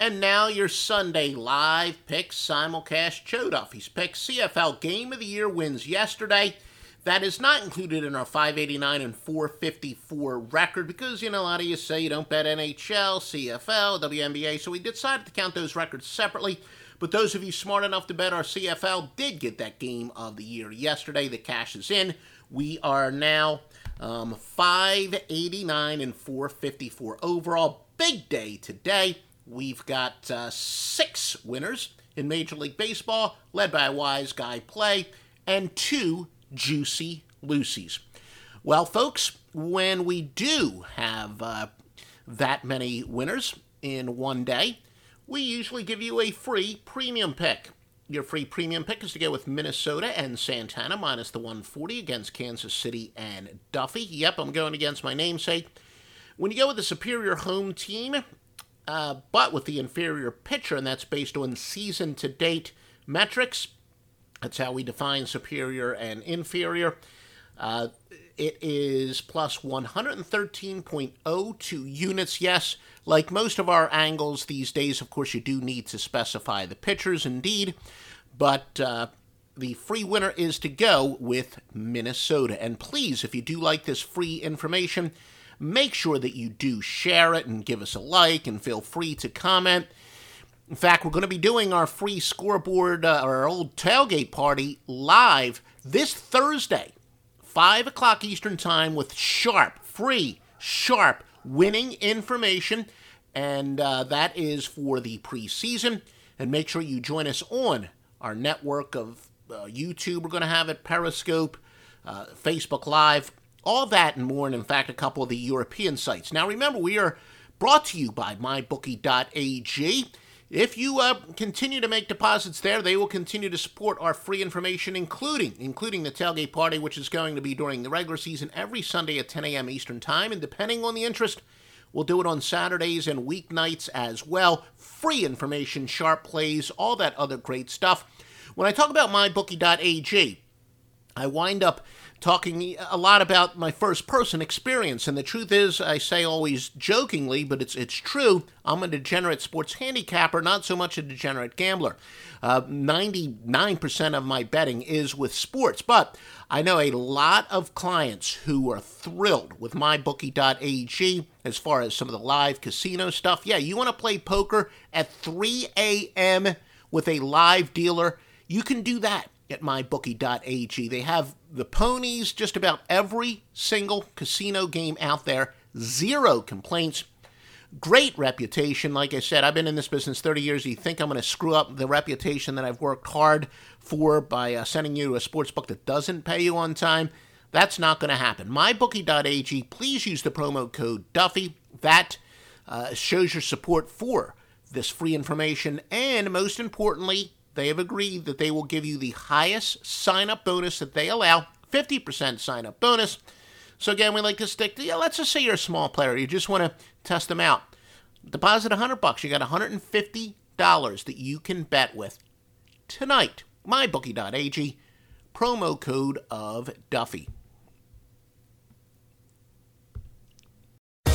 And now your Sunday live picks simulcast Joe Duffy's picks. CFL Game of the Year wins yesterday. That is not included in our 589 and 454 record because, you know, a lot of you say you don't bet NHL, CFL, WNBA, so we decided to count those records separately. But those of you smart enough to bet our CFL did get that game of the year yesterday. The cash is in. We are now um, 589 and 454 overall. Big day today. We've got uh, six winners in Major League Baseball, led by a wise guy play, and two juicy Lucy's. Well, folks, when we do have uh, that many winners in one day, we usually give you a free premium pick. Your free premium pick is to go with Minnesota and Santana minus the 140 against Kansas City and Duffy. Yep, I'm going against my namesake. When you go with the superior home team, uh, but with the inferior pitcher, and that's based on season to date metrics. That's how we define superior and inferior. Uh, it is plus 113.02 units. Yes, like most of our angles these days, of course, you do need to specify the pitchers indeed, but uh, the free winner is to go with Minnesota. And please, if you do like this free information, make sure that you do share it and give us a like and feel free to comment. In fact, we're going to be doing our free scoreboard, uh, our old tailgate party live this Thursday, 5 o'clock Eastern Time, with sharp, free, sharp winning information. And uh, that is for the preseason. And make sure you join us on our network of uh, YouTube. We're going to have it, Periscope, uh, Facebook Live, all that and more, and in fact, a couple of the European sites. Now, remember, we are brought to you by mybookie.ag. If you uh, continue to make deposits there, they will continue to support our free information, including including the tailgate party, which is going to be during the regular season every Sunday at 10 a.m. Eastern Time. And depending on the interest, we'll do it on Saturdays and weeknights as well. Free information, sharp plays, all that other great stuff. When I talk about mybookie.ag, I wind up talking a lot about my first person experience. And the truth is, I say always jokingly, but it's, it's true, I'm a degenerate sports handicapper, not so much a degenerate gambler. Uh, 99% of my betting is with sports, but I know a lot of clients who are thrilled with mybookie.ag as far as some of the live casino stuff. Yeah, you want to play poker at 3 a.m. with a live dealer? You can do that at mybookie.ag. They have the ponies, just about every single casino game out there, zero complaints. Great reputation. Like I said, I've been in this business 30 years. You think I'm going to screw up the reputation that I've worked hard for by uh, sending you a sports book that doesn't pay you on time? That's not going to happen. MyBookie.ag, please use the promo code Duffy. That uh, shows your support for this free information. And most importantly, they have agreed that they will give you the highest sign up bonus that they allow 50% sign up bonus. So, again, we like to stick to, yeah, let's just say you're a small player. You just want to test them out. Deposit 100 bucks. You got $150 that you can bet with tonight. MyBookie.ag, promo code of Duffy.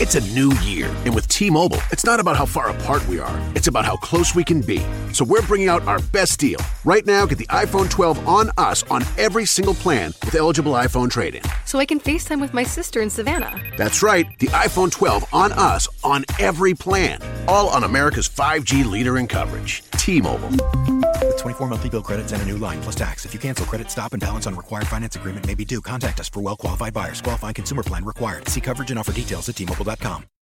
It's a new year, and with T Mobile, it's not about how far apart we are, it's about how close we can be. So we're bringing out our best deal. Right now, get the iPhone 12 on us on every single plan with eligible iPhone trade in. So I can FaceTime with my sister in Savannah. That's right, the iPhone 12 on us on every plan. All on America's 5G leader in coverage. T Mobile. With 24 monthly bill credits and a new line plus tax. If you cancel credit, stop and balance on required finance agreement may be due. Contact us for well qualified buyers. Qualifying consumer plan required. See coverage and offer details at tmobile.com.